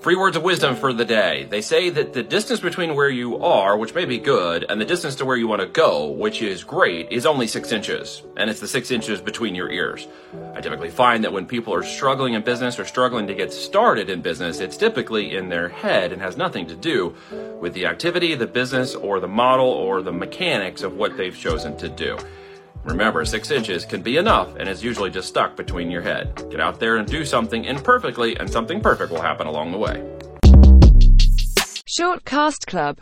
Free words of wisdom for the day. They say that the distance between where you are, which may be good, and the distance to where you want to go, which is great, is only six inches. And it's the six inches between your ears. I typically find that when people are struggling in business or struggling to get started in business, it's typically in their head and has nothing to do with the activity, the business, or the model, or the mechanics of what they've chosen to do. Remember, six inches can be enough and is usually just stuck between your head. Get out there and do something imperfectly, and something perfect will happen along the way. Short Cast Club